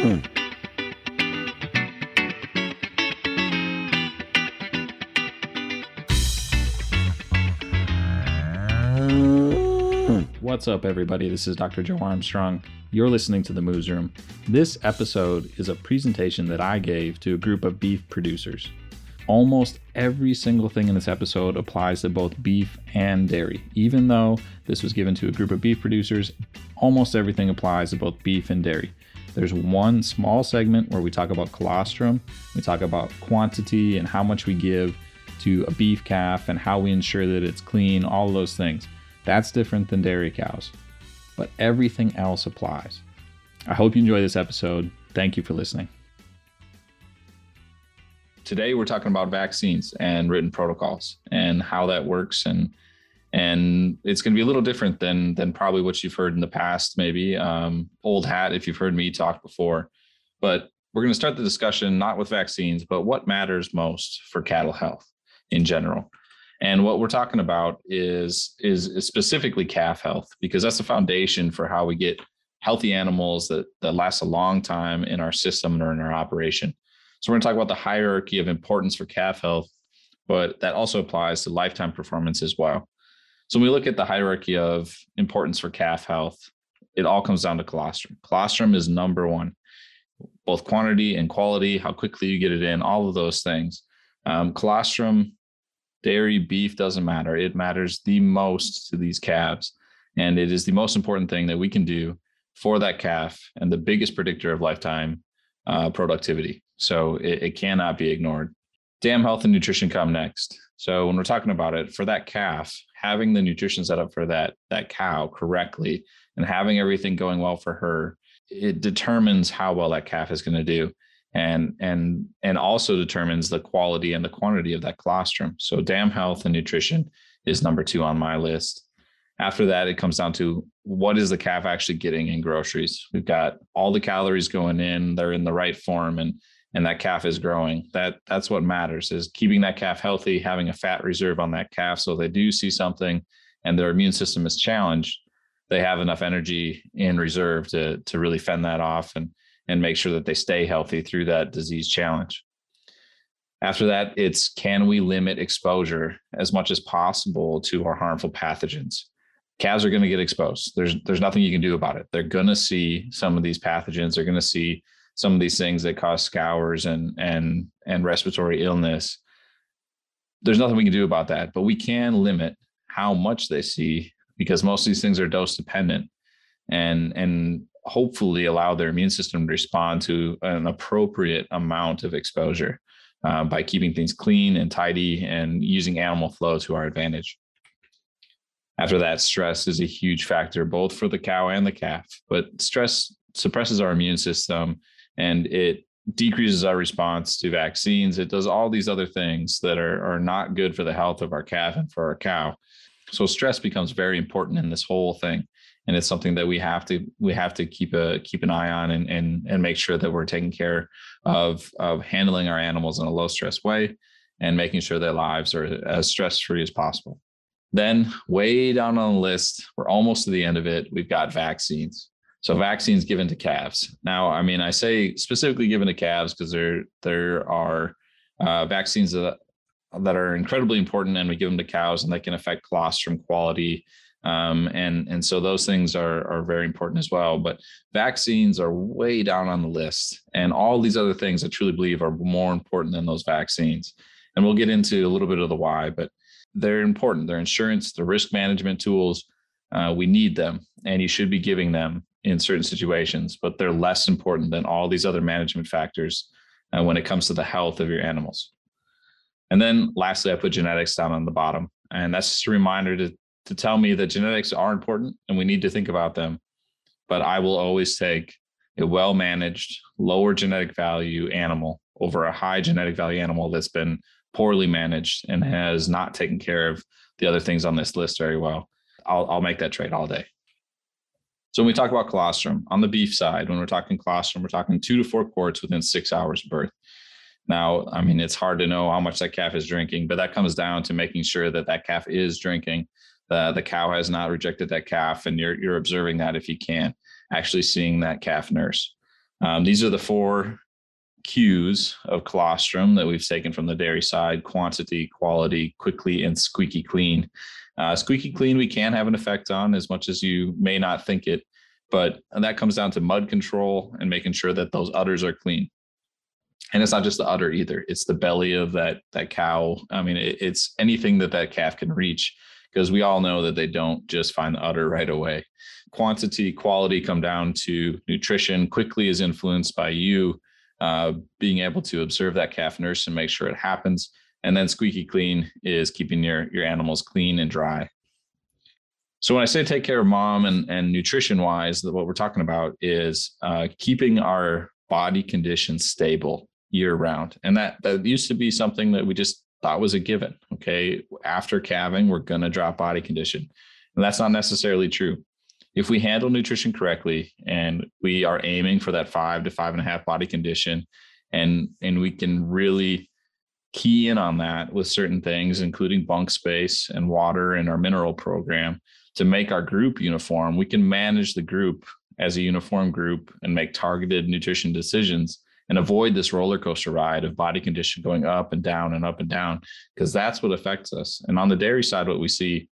Hmm. What's up, everybody? This is Dr. Joe Armstrong. You're listening to the Moos Room. This episode is a presentation that I gave to a group of beef producers. Almost every single thing in this episode applies to both beef and dairy. Even though this was given to a group of beef producers, almost everything applies to both beef and dairy. There's one small segment where we talk about colostrum, we talk about quantity and how much we give to a beef calf and how we ensure that it's clean, all those things. That's different than dairy cows, but everything else applies. I hope you enjoy this episode. Thank you for listening. Today we're talking about vaccines and written protocols and how that works and and it's going to be a little different than than probably what you've heard in the past maybe um, old hat if you've heard me talk before but we're going to start the discussion not with vaccines but what matters most for cattle health in general and what we're talking about is, is, specifically calf health, because that's the foundation for how we get healthy animals that, that last a long time in our system or in our operation. So we're going to talk about the hierarchy of importance for calf health, but that also applies to lifetime performance as well. So when we look at the hierarchy of importance for calf health, it all comes down to colostrum. Colostrum is number one, both quantity and quality, how quickly you get it in, all of those things. Um, colostrum dairy, beef doesn't matter. It matters the most to these calves. And it is the most important thing that we can do for that calf and the biggest predictor of lifetime uh, productivity. So it, it cannot be ignored. Dam health and nutrition come next. So when we're talking about it, for that calf, having the nutrition set up for that that cow correctly and having everything going well for her, it determines how well that calf is going to do and and and also determines the quality and the quantity of that colostrum. So dam health and nutrition is number two on my list. After that, it comes down to what is the calf actually getting in groceries. We've got all the calories going in; they're in the right form, and and that calf is growing. That that's what matters is keeping that calf healthy, having a fat reserve on that calf, so they do see something, and their immune system is challenged. They have enough energy in reserve to to really fend that off and and make sure that they stay healthy through that disease challenge. After that, it's can we limit exposure as much as possible to our harmful pathogens? Calves are going to get exposed. There's there's nothing you can do about it. They're going to see some of these pathogens. They're going to see some of these things that cause scours and and and respiratory illness. There's nothing we can do about that, but we can limit how much they see because most of these things are dose dependent. And and hopefully allow their immune system to respond to an appropriate amount of exposure uh, by keeping things clean and tidy and using animal flow to our advantage. After that, stress is a huge factor both for the cow and the calf, but stress suppresses our immune system and it decreases our response to vaccines. It does all these other things that are, are not good for the health of our calf and for our cow. So stress becomes very important in this whole thing and it's something that we have to we have to keep a keep an eye on and and and make sure that we're taking care of of handling our animals in a low stress way and making sure their lives are as stress free as possible. Then way down on the list, we're almost to the end of it. We've got vaccines. So vaccines given to calves. Now, I mean, I say specifically given to calves because there there are uh, vaccines that that are incredibly important, and we give them to cows, and they can affect colostrum quality um, and and so those things are are very important as well. But vaccines are way down on the list, and all these other things I truly believe are more important than those vaccines. And we'll get into a little bit of the why, but they're important. They're insurance, the risk management tools. Uh, we need them, and you should be giving them in certain situations. But they're less important than all these other management factors uh, when it comes to the health of your animals. And then lastly, I put genetics down on the bottom. And that's just a reminder to to tell me that genetics are important and we need to think about them. But I will always take a well managed, lower genetic value animal over a high genetic value animal that's been poorly managed and has not taken care of the other things on this list very well. I'll, I'll make that trade all day. So when we talk about colostrum on the beef side, when we're talking colostrum, we're talking two to four quarts within six hours of birth. Now, I mean, it's hard to know how much that calf is drinking, but that comes down to making sure that that calf is drinking uh, the cow has not rejected that calf, and you're you're observing that if you can, actually seeing that calf nurse. Um, these are the four cues of colostrum that we've taken from the dairy side quantity, quality, quickly, and squeaky clean. Uh, squeaky clean, we can have an effect on as much as you may not think it, but that comes down to mud control and making sure that those udders are clean. And it's not just the udder either; it's the belly of that that cow. I mean, it, it's anything that that calf can reach, because we all know that they don't just find the udder right away. Quantity, quality come down to nutrition. Quickly is influenced by you uh, being able to observe that calf nurse and make sure it happens. And then squeaky clean is keeping your, your animals clean and dry. So when I say take care of mom and, and nutrition wise, what we're talking about is uh, keeping our body condition stable year round. And that, that used to be something that we just thought was a given. Okay. After calving, we're going to drop body condition. And that's not necessarily true if we handle nutrition correctly and we are aiming for that five to five and a half body condition and and we can really key in on that with certain things including bunk space and water and our mineral program to make our group uniform we can manage the group as a uniform group and make targeted nutrition decisions and avoid this roller coaster ride of body condition going up and down and up and down because that's what affects us and on the dairy side what we see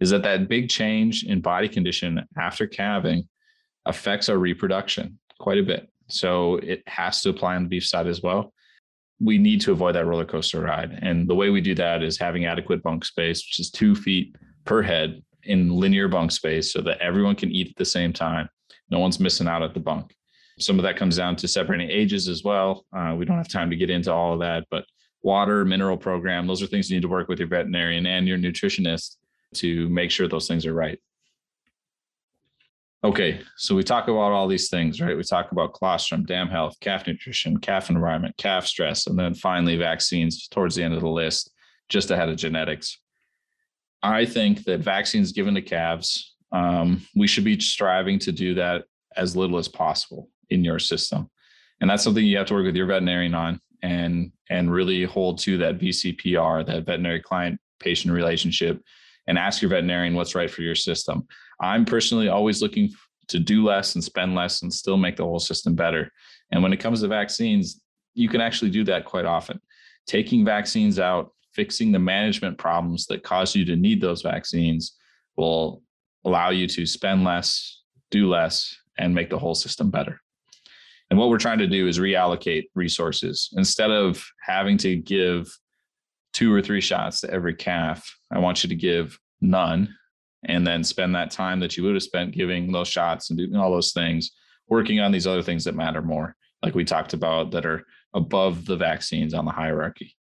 is that that big change in body condition after calving affects our reproduction quite a bit. So it has to apply on the beef side as well. We need to avoid that roller coaster ride. And the way we do that is having adequate bunk space, which is two feet per head in linear bunk space so that everyone can eat at the same time. No one's missing out at the bunk. Some of that comes down to separating ages as well. Uh, we don't have time to get into all of that, but water, mineral program, those are things you need to work with your veterinarian and your nutritionist to make sure those things are right. Okay, so we talk about all these things, right? We talk about colostrum, dam health, calf nutrition, calf environment, calf stress, and then finally vaccines towards the end of the list, just ahead of genetics. I think that vaccines given to calves, um, we should be striving to do that as little as possible in your system. And that's something you have to work with your veterinarian on and and really hold to that VCPR, that veterinary client patient relationship and ask your veterinarian what's right for your system. I'm personally always looking to do less and spend less and still make the whole system better. And when it comes to vaccines, you can actually do that quite often. Taking vaccines out, fixing the management problems that cause you to need those vaccines will allow you to spend less, do less, and make the whole system better. And what we're trying to do is reallocate resources. Instead of having to give two or three shots to every calf. I want you to give none and then spend that time that you would have spent giving those shots and doing all those things, working on these other things that matter more, like we talked about, that are above the vaccines on the hierarchy.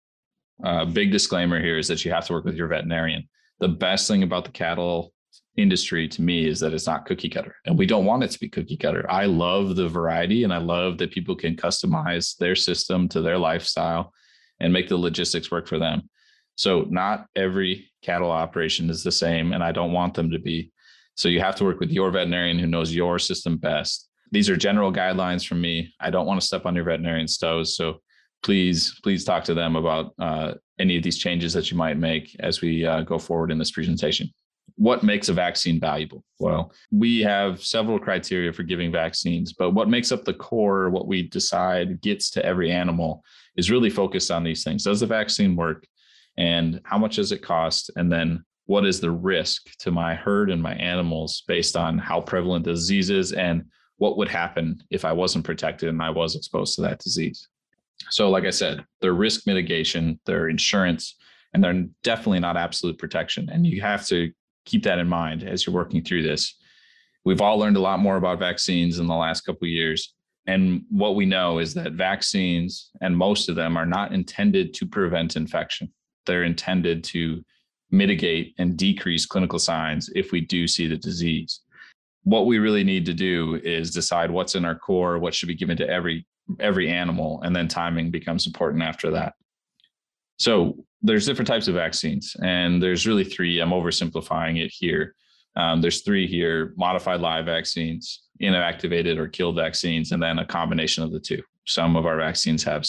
Uh, big disclaimer here is that you have to work with your veterinarian. The best thing about the cattle industry to me is that it's not cookie cutter and we don't want it to be cookie cutter. I love the variety and I love that people can customize their system to their lifestyle and make the logistics work for them. So not every cattle operation is the same, and I don't want them to be. So you have to work with your veterinarian who knows your system best. These are general guidelines from me. I don't want to step on your veterinarian's toes. So please, please talk to them about uh, any of these changes that you might make as we uh, go forward in this presentation. What makes a vaccine valuable? Well, we have several criteria for giving vaccines, but what makes up the core, what we decide gets to every animal, is really focused on these things. Does the vaccine work? And how much does it cost? And then what is the risk to my herd and my animals based on how prevalent the disease is and what would happen if I wasn't protected and I was exposed to that disease? So, like I said, their risk mitigation, their insurance, and they're definitely not absolute protection. And you have to keep that in mind as you're working through this. We've all learned a lot more about vaccines in the last couple years. And what we know is that vaccines, and most of them, are not intended to prevent infection. They're intended to mitigate and decrease clinical signs if we do see the disease. What we really need to do is decide what's in our core, what should be given to every every animal, and then timing becomes important after that. So there's different types of vaccines, and there's really three. I'm oversimplifying it here. Um, there's three here: modified live vaccines, inactivated or killed vaccines, and then a combination of the two. Some of our vaccines have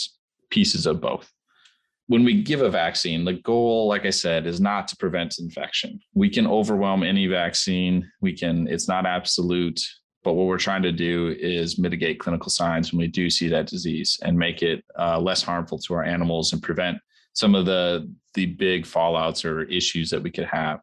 pieces of both. When we give a vaccine, the goal, like I said, is not to prevent infection. We can overwhelm any vaccine. We can, it's not absolute, But what we're trying to do is mitigate clinical signs when we do see that disease and make it uh, less harmful to our animals and prevent some of the the big fallouts or issues that we could have.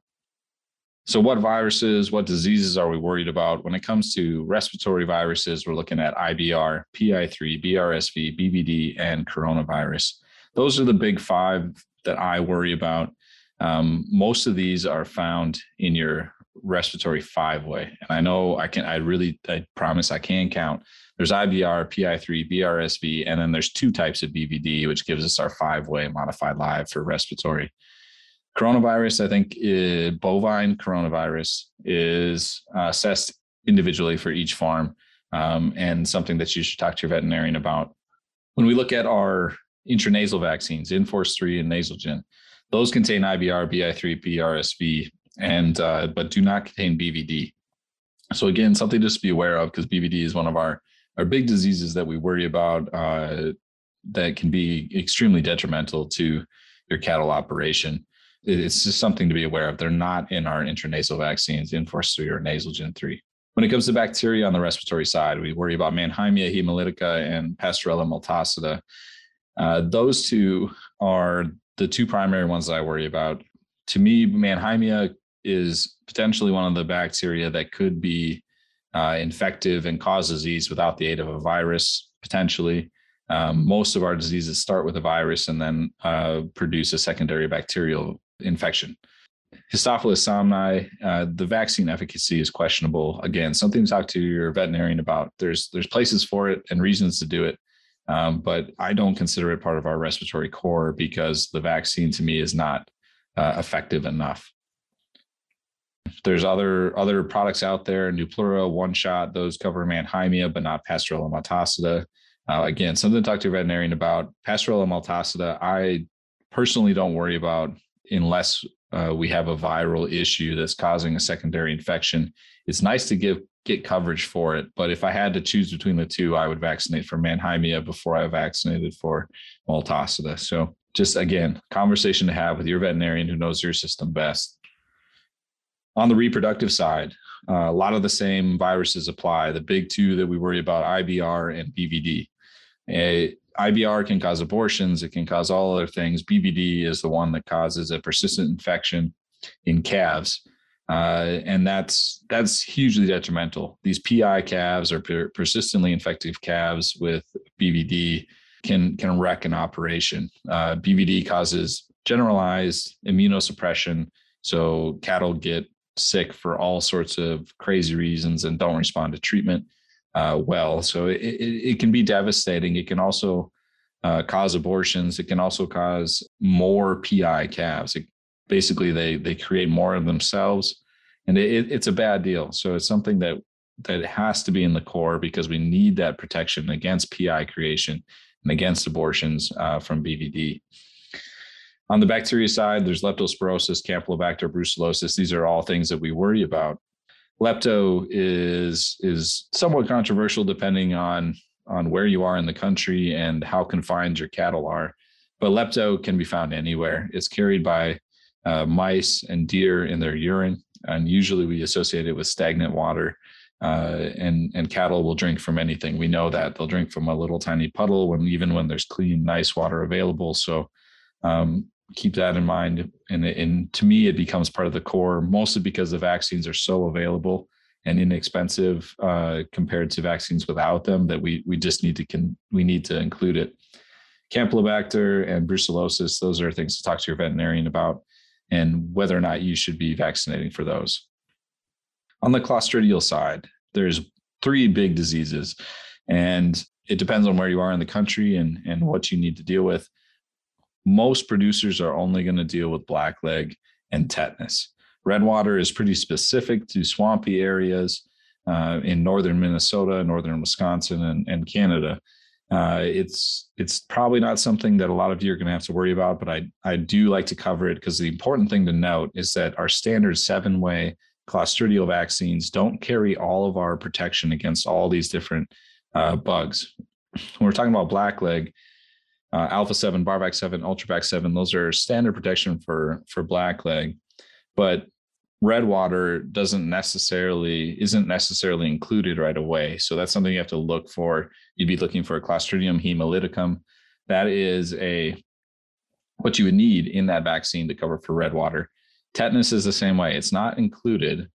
So, what viruses, what diseases are we worried about? When it comes to respiratory viruses, we're looking at IBR, PI3, BRSV, BVD, and coronavirus. Those are the big five that I worry about. Um, most of these are found in your respiratory five way. And I know I can, I really, I promise I can count. There's IBR, PI3, BRSV, and then there's two types of BVD, which gives us our five way modified live for respiratory. Coronavirus, I think uh, bovine coronavirus is uh, assessed individually for each farm um, and something that you should talk to your veterinarian about. When we look at our intranasal vaccines, Enforce 3 and Nasalgen, those contain IBR, PI3, BRSV, and uh, but do not contain BVD. So again, something just to be aware of because BVD is one of our our big diseases that we worry about uh, that can be extremely detrimental to your cattle operation it's just something to be aware of. They're not in our intranasal vaccines, Enforce 3 or Nasalgen 3. When it comes to bacteria on the respiratory side, we worry about Mannheimia hemolytica and Pasteurella multocida. Uh, those two are the two primary ones that I worry about. To me, Mannheimia is potentially one of the bacteria that could be uh, infective and cause disease without the aid of a virus, potentially. Um, most of our diseases start with a virus and then uh, produce a secondary bacterial infection. Histophilus somni, uh, the vaccine efficacy is questionable. Again, something to talk to your veterinarian about. There's there's places for it and reasons to do it, um, but I don't consider it part of our respiratory core because the vaccine to me is not uh, effective enough. There's other other products out there, Nuplura, One Shot, those cover Mannheimia, but not Pasteurella multocida. Uh, again, something to talk to your veterinarian about. Pasteurella multocida, I personally don't worry about unless uh, we have a viral issue that's causing a secondary infection. It's nice to give get coverage for it, but if I had to choose between the two, I would vaccinate for Mannheimia before I vaccinated for Multocida. So just again, conversation to have with your veterinarian who knows your system best. On the reproductive side, uh, a lot of the same viruses apply. The big two that we worry about, IBR and BVD. IBR can cause abortions, it can cause all other things. BVD is the one that causes a persistent infection in calves. Uh, and that's that's hugely detrimental. These PI calves or per- persistently infective calves with BVD can can wreck an operation. Uh, BVD causes generalized immunosuppression, so cattle get sick for all sorts of crazy reasons and don't respond to treatment uh, well. So it, it, it, can be devastating. It can also uh, cause abortions. It can also cause more PI calves. It, basically, they they create more of themselves, and it, it's a bad deal. So it's something that that has to be in the core because we need that protection against PI creation and against abortions uh, from BVD. On the bacteria side, there's leptospirosis, Campylobacter brucellosis. These are all things that we worry about lepto is is somewhat controversial depending on on where you are in the country and how confined your cattle are but lepto can be found anywhere. It's carried by uh, mice and deer in their urine and usually we associate it with stagnant water uh, and and cattle will drink from anything. We know that. They'll drink from a little tiny puddle when even when there's clean nice water available. So um, keep that in mind. And, and to me, it becomes part of the core, mostly because the vaccines are so available and inexpensive uh, compared to vaccines without them that we we just need to can we need to include it. Campylobacter and brucellosis; those are things to talk to your veterinarian about, and whether or not you should be vaccinating for those. On the clostridial side, there's three big diseases, and it depends on where you are in the country and and what you need to deal with most producers are only going to deal with blackleg and tetanus. Redwater is pretty specific to swampy areas uh, in northern Minnesota, northern Wisconsin, and, and Canada. Uh, it's it's probably not something that a lot of you are going to have to worry about, but I I do like to cover it because the important thing to note is that our standard seven way clostridial vaccines don't carry all of our protection against all these different uh, bugs. When we're talking about blackleg, uh, Alpha 7, Barvac 7, UltraBac 7, those are standard protection for, for black leg. But red water doesn't necessarily isn't necessarily included right away. So that's something you have to look for. You'd be looking for a clostridium hemolyticum. That is a what you would need in that vaccine to cover for red water. Tetanus is the same way. It's not included.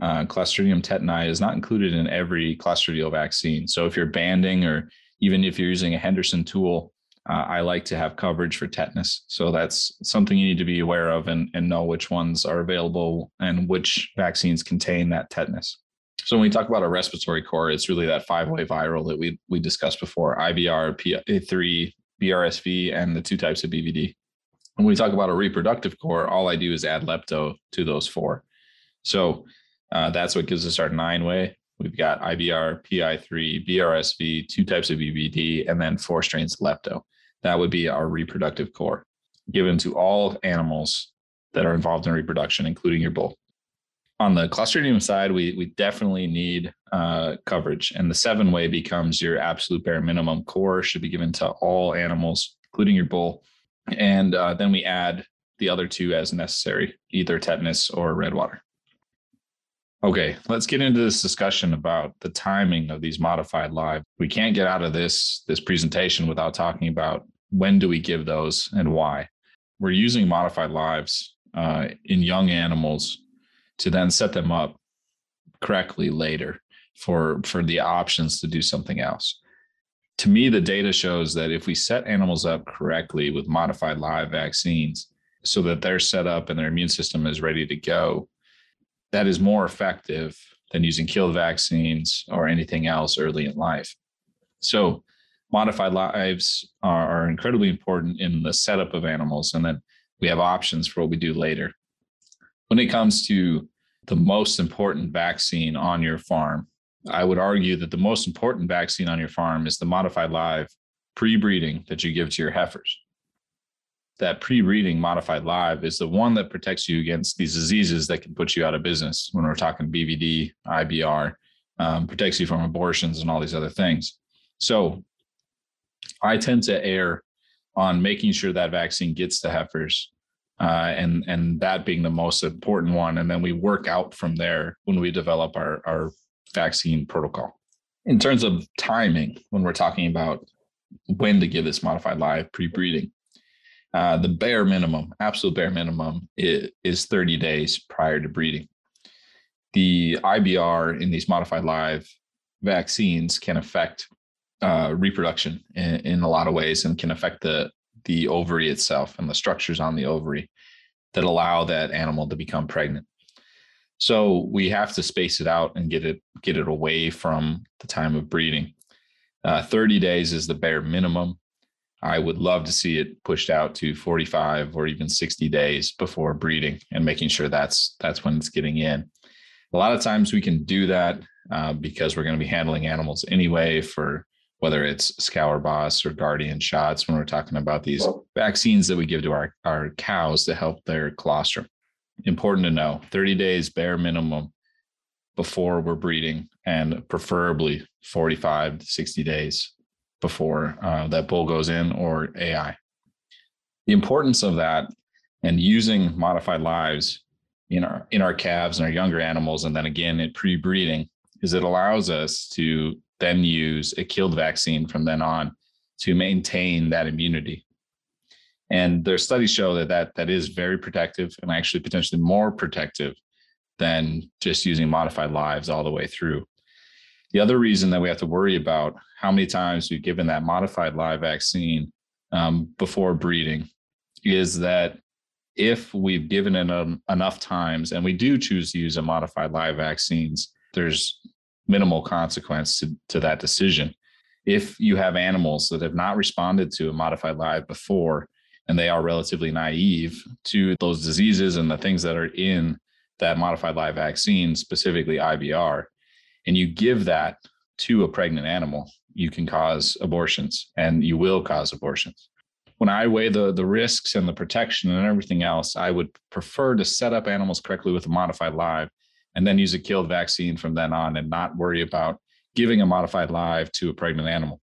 Uh, clostridium tetani is not included in every clostridial vaccine. So if you're banding or even if you're using a henderson tool uh, I like to have coverage for tetanus. So that's something you need to be aware of and, and know which ones are available and which vaccines contain that tetanus. So when we talk about a respiratory core, it's really that five-way viral that we we discussed before: IBR, PI3, BRSV, and the two types of BVD. When we talk about a reproductive core, all I do is add lepto to those four. So uh, that's what gives us our nine-way. We've got IBR, PI3, BRSV, two types of BVD, and then four strains of lepto. That would be our reproductive core given to all animals that are involved in reproduction, including your bull. On the Clostridium side, we, we definitely need uh, coverage, and the seven way becomes your absolute bare minimum core, should be given to all animals, including your bull. And uh, then we add the other two as necessary, either tetanus or red water. Okay, let's get into this discussion about the timing of these modified live. We can't get out of this this presentation without talking about when do we give those and why. We're using modified lives uh, in young animals to then set them up correctly later for for the options to do something else. To me, the data shows that if we set animals up correctly with modified live vaccines, so that they're set up and their immune system is ready to go, that is more effective than using killed vaccines or anything else early in life. So, modified lives are, are, incredibly important in the setup of animals, and then we have options for what we do later. When it comes to the most important vaccine on your farm, I would argue that the most important vaccine on your farm is the modified live pre breeding that you give to your heifers that pre-breeding modified live is the one that protects you against these diseases that can put you out of business when we're talking bvd ibr um, protects you from abortions and all these other things. So i tend to err on making sure that vaccine gets to heifers uh, and and that being the most important one and then we work out from there when we develop our our vaccine protocol. In terms of timing when we're talking about when to give this modified live pre-breeding uh, the bare minimum, absolute bare minimum, is, is 30 days prior to breeding. The IBR in these modified live vaccines can affect uh, reproduction in, in, a lot of ways and can affect the the ovary itself and the structures on the ovary that allow that animal to become pregnant. So we have to space it out and get it get it away from the time of breeding. Uh, 30 days is the bare minimum. I would love to see it pushed out to 45 or even 60 days before breeding and making sure that's that's when it's getting in. A lot of times we can do that uh, because we're going to be handling animals anyway for whether it's ScourBos or guardian shots when we're talking about these vaccines that we give to our, our cows to help their colostrum. Important to know 30 days bare minimum before we're breeding and preferably 45 to 60 days before uh, that bull goes in or AI. The importance of that and using modified lives in our in our calves and our younger animals, and then again at pre-breeding, is it allows us to then use a killed vaccine from then on to maintain that immunity. And their studies show that that, that is very protective and actually potentially more protective than just using modified lives all the way through. The other reason that we have to worry about how many times we've given that modified live vaccine um, before breeding is that if we've given it um, enough times and we do choose to use a modified live vaccines, there's minimal consequence to, to that decision. If you have animals that have not responded to a modified live before and they are relatively naive to those diseases and the things that are in that modified live vaccine, specifically IBR, and you give that to a pregnant animal, you can cause abortions and you will cause abortions. When I weigh the, the risks and the protection and everything else, I would prefer to set up animals correctly with a modified live and then use a killed vaccine from then on and not worry about giving a modified live to a pregnant animal.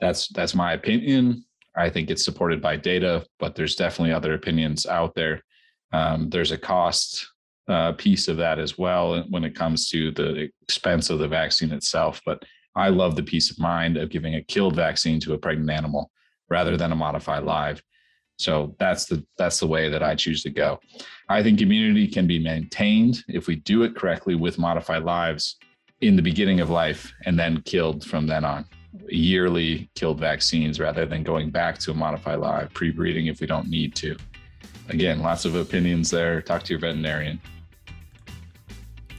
That's that's my opinion. I think it's supported by data, but there's definitely other opinions out there. Um, there's a cost uh, piece of that as well when it comes to the expense of the vaccine itself. But I love the peace of mind of giving a killed vaccine to a pregnant animal rather than a modified live. So that's the that's the way that I choose to go. I think immunity can be maintained if we do it correctly with modified lives in the beginning of life and then killed from then on. Yearly killed vaccines rather than going back to a modified live pre-breeding if we don't need to. Again, lots of opinions there. Talk to your veterinarian.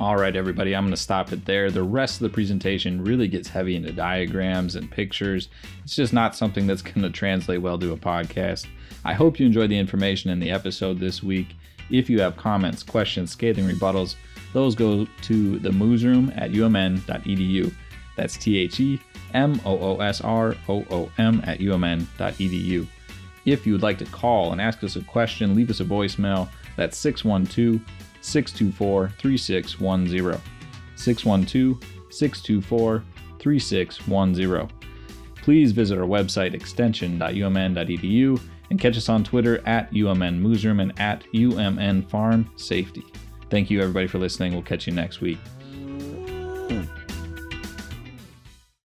All right, everybody, I'm going to stop it there. The rest of the presentation really gets heavy into diagrams and pictures. It's just not something that's going to translate well to a podcast. I hope you enjoyed the information in the episode this week. If you have comments, questions, scathing rebuttals, those go to the moosroom at umn.edu. That's T H E M O O S R O O M at umn.edu. If you would like to call and ask us a question, leave us a voicemail. That's 612 624 3610. 612 624 3610. Please visit our website extension.umn.edu and catch us on Twitter at UMN and at UMN Farm Safety. Thank you, everybody, for listening. We'll catch you next week. Hmm.